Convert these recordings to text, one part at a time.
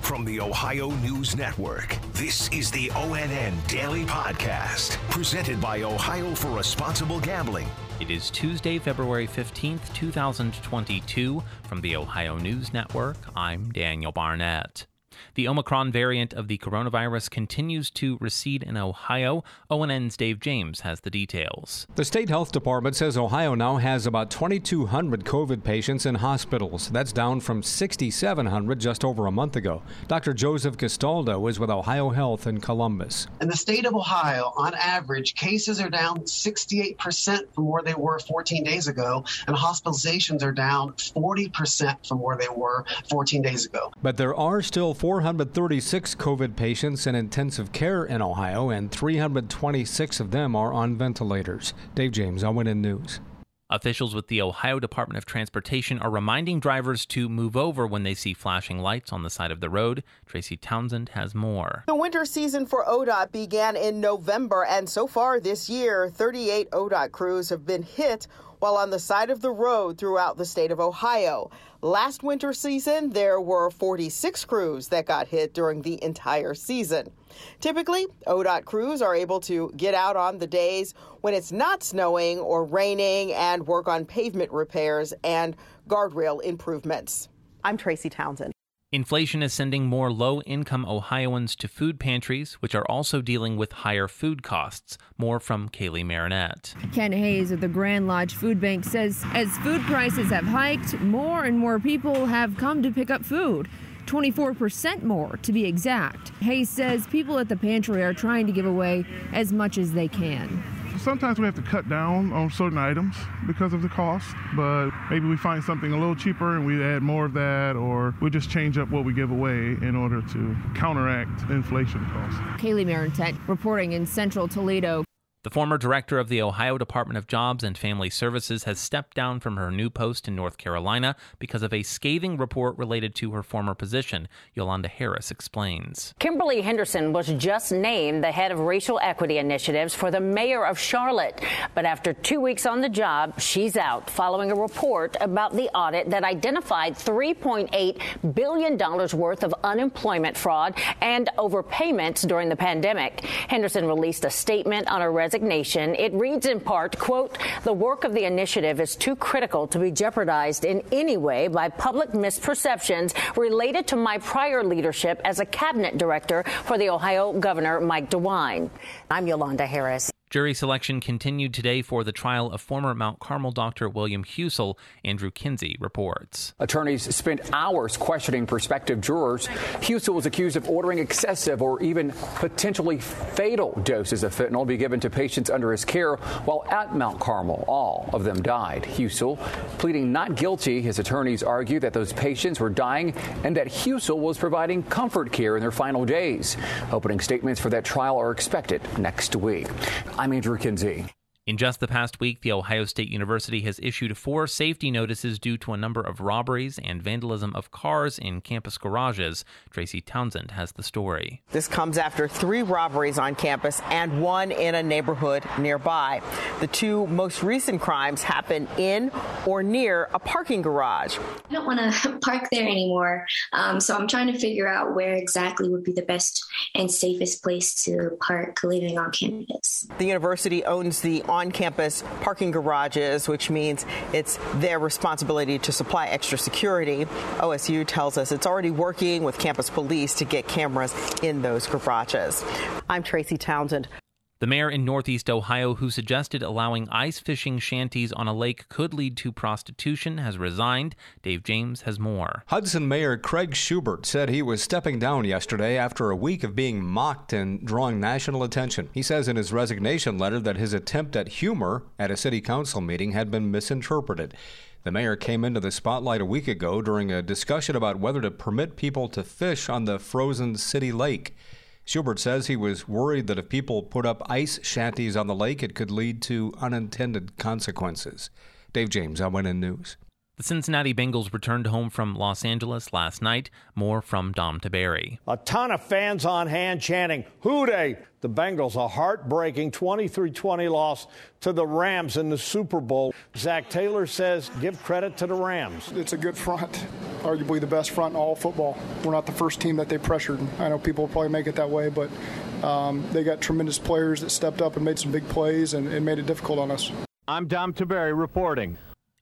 From the Ohio News Network, this is the ONN Daily Podcast, presented by Ohio for Responsible Gambling. It is Tuesday, February 15th, 2022. From the Ohio News Network, I'm Daniel Barnett. The Omicron variant of the coronavirus continues to recede in Ohio. ONN's Dave James has the details. The state health department says Ohio now has about 2,200 COVID patients in hospitals. That's down from 6,700 just over a month ago. Dr. Joseph Gastaldo is with Ohio Health in Columbus. In the state of Ohio, on average, cases are down 68% from where they were 14 days ago, and hospitalizations are down 40% from where they were 14 days ago. But there are still 436 COVID patients in intensive care in Ohio, and 326 of them are on ventilators. Dave James, ONN News. Officials with the Ohio Department of Transportation are reminding drivers to move over when they see flashing lights on the side of the road. Tracy Townsend has more. The winter season for ODOT began in November, and so far this year, 38 ODOT crews have been hit while on the side of the road throughout the state of Ohio. Last winter season, there were 46 crews that got hit during the entire season. Typically, ODOT crews are able to get out on the days when it's not snowing or raining and work on pavement repairs and guardrail improvements. I'm Tracy Townsend. Inflation is sending more low income Ohioans to food pantries, which are also dealing with higher food costs. More from Kaylee Marinette. Ken Hayes of the Grand Lodge Food Bank says as food prices have hiked, more and more people have come to pick up food. 24% more to be exact. Hayes says people at the pantry are trying to give away as much as they can sometimes we have to cut down on certain items because of the cost, but maybe we find something a little cheaper and we add more of that, or we just change up what we give away in order to counteract inflation costs. Kaylee Marinette reporting in central Toledo. The former director of the Ohio Department of Jobs and Family Services has stepped down from her new post in North Carolina because of a scathing report related to her former position. Yolanda Harris explains. Kimberly Henderson was just named the head of racial equity initiatives for the mayor of Charlotte. But after two weeks on the job, she's out following a report about the audit that identified $3.8 billion worth of unemployment fraud and overpayments during the pandemic. Henderson released a statement on her It reads in part, quote, the work of the initiative is too critical to be jeopardized in any way by public misperceptions related to my prior leadership as a cabinet director for the Ohio Governor Mike DeWine. I'm Yolanda Harris. Jury selection continued today for the trial of former Mount Carmel doctor William Husel. Andrew Kinsey reports. Attorneys spent hours questioning prospective jurors. Husel was accused of ordering excessive or even potentially fatal doses of fentanyl be given to patients under his care while at Mount Carmel. All of them died. Husel pleading not guilty. His attorneys argue that those patients were dying and that Husel was providing comfort care in their final days. Opening statements for that trial are expected next week. I'm Andrew Kinsey. In just the past week, The Ohio State University has issued four safety notices due to a number of robberies and vandalism of cars in campus garages. Tracy Townsend has the story. This comes after three robberies on campus and one in a neighborhood nearby. The two most recent crimes happened in or near a parking garage. I don't want to park there anymore, um, so I'm trying to figure out where exactly would be the best and safest place to park living on campus. The university owns the on campus parking garages, which means it's their responsibility to supply extra security. OSU tells us it's already working with campus police to get cameras in those garages. I'm Tracy Townsend. The mayor in Northeast Ohio who suggested allowing ice fishing shanties on a lake could lead to prostitution has resigned. Dave James has more. Hudson Mayor Craig Shubert said he was stepping down yesterday after a week of being mocked and drawing national attention. He says in his resignation letter that his attempt at humor at a city council meeting had been misinterpreted. The mayor came into the spotlight a week ago during a discussion about whether to permit people to fish on the frozen city lake. Shubert says he was worried that if people put up ice shanties on the lake, it could lead to unintended consequences. Dave James, ONN News. The Cincinnati Bengals returned home from Los Angeles last night. More from Dom Tiberi. A ton of fans on hand chanting, Who Dey? The Bengals, a heartbreaking 23 20 loss to the Rams in the Super Bowl. Zac Taylor says, Give credit to the Rams. It's a good front, arguably the best front in all football. We're not the first team that they pressured. I know people will probably make it that way, but um, they got tremendous players that stepped up and made some big plays and, and made it difficult on us. I'm Dom Tiberi reporting.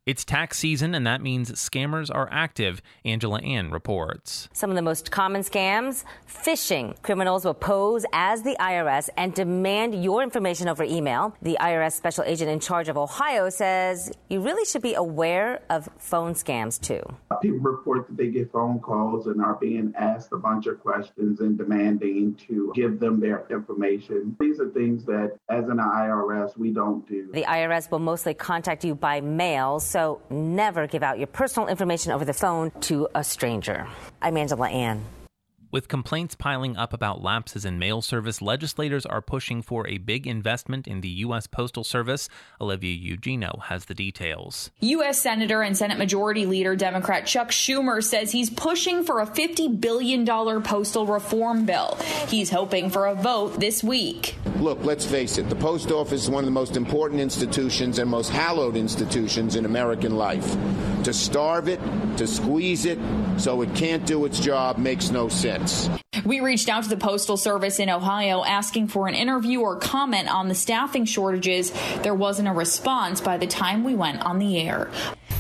It's tax season, and that means scammers are active, Angela Ann reports. Some of the most common scams phishing. Criminals will pose as the IRS and demand your information over email. The IRS special agent in charge of Ohio says you really should be aware of phone scams too. People report that they get phone calls and are being asked a bunch of questions and demanding to give them their information. These are things that, as an IRS, we don't do. The IRS will mostly contact you by mail. So so never give out your personal information over the phone to a stranger. I'm Angela Ann. With complaints piling up about lapses in mail service, legislators are pushing for a big investment in the U.S. Postal Service. Olivia Eugenio has the details. U.S. Senator and Senate Majority Leader Democrat Chuck Schumer says he's pushing for a $50 billion postal reform bill. He's hoping for a vote this week. Look, let's face it, the post office is one of the most important institutions and most hallowed institutions in American life. To starve it, to squeeze it, so it can't do its job makes no sense. We reached out to the Postal Service in Ohio asking for an interview or comment on the staffing shortages. There wasn't a response by the time we went on the air.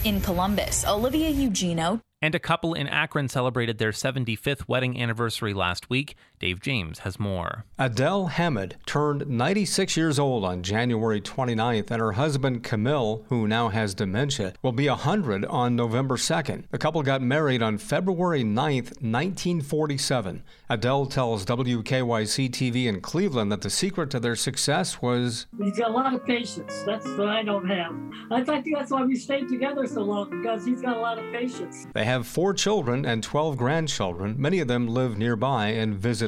In Columbus, Olivia Eugenio, and a couple in Akron celebrated their 75th wedding anniversary last week. Dave James has more. Adele Hammond turned 96 years old on January 29th, and her husband Camille, who now has dementia, will be 100 on November 2nd. The couple got married on February 9th, 1947. Adele tells WKYC TV in Cleveland that the secret to their success was He's got a lot of patience. That's what I don't have. I think that's why we stayed together so long, because he's got a lot of patience. They have four children and 12 grandchildren. Many of them live nearby and visit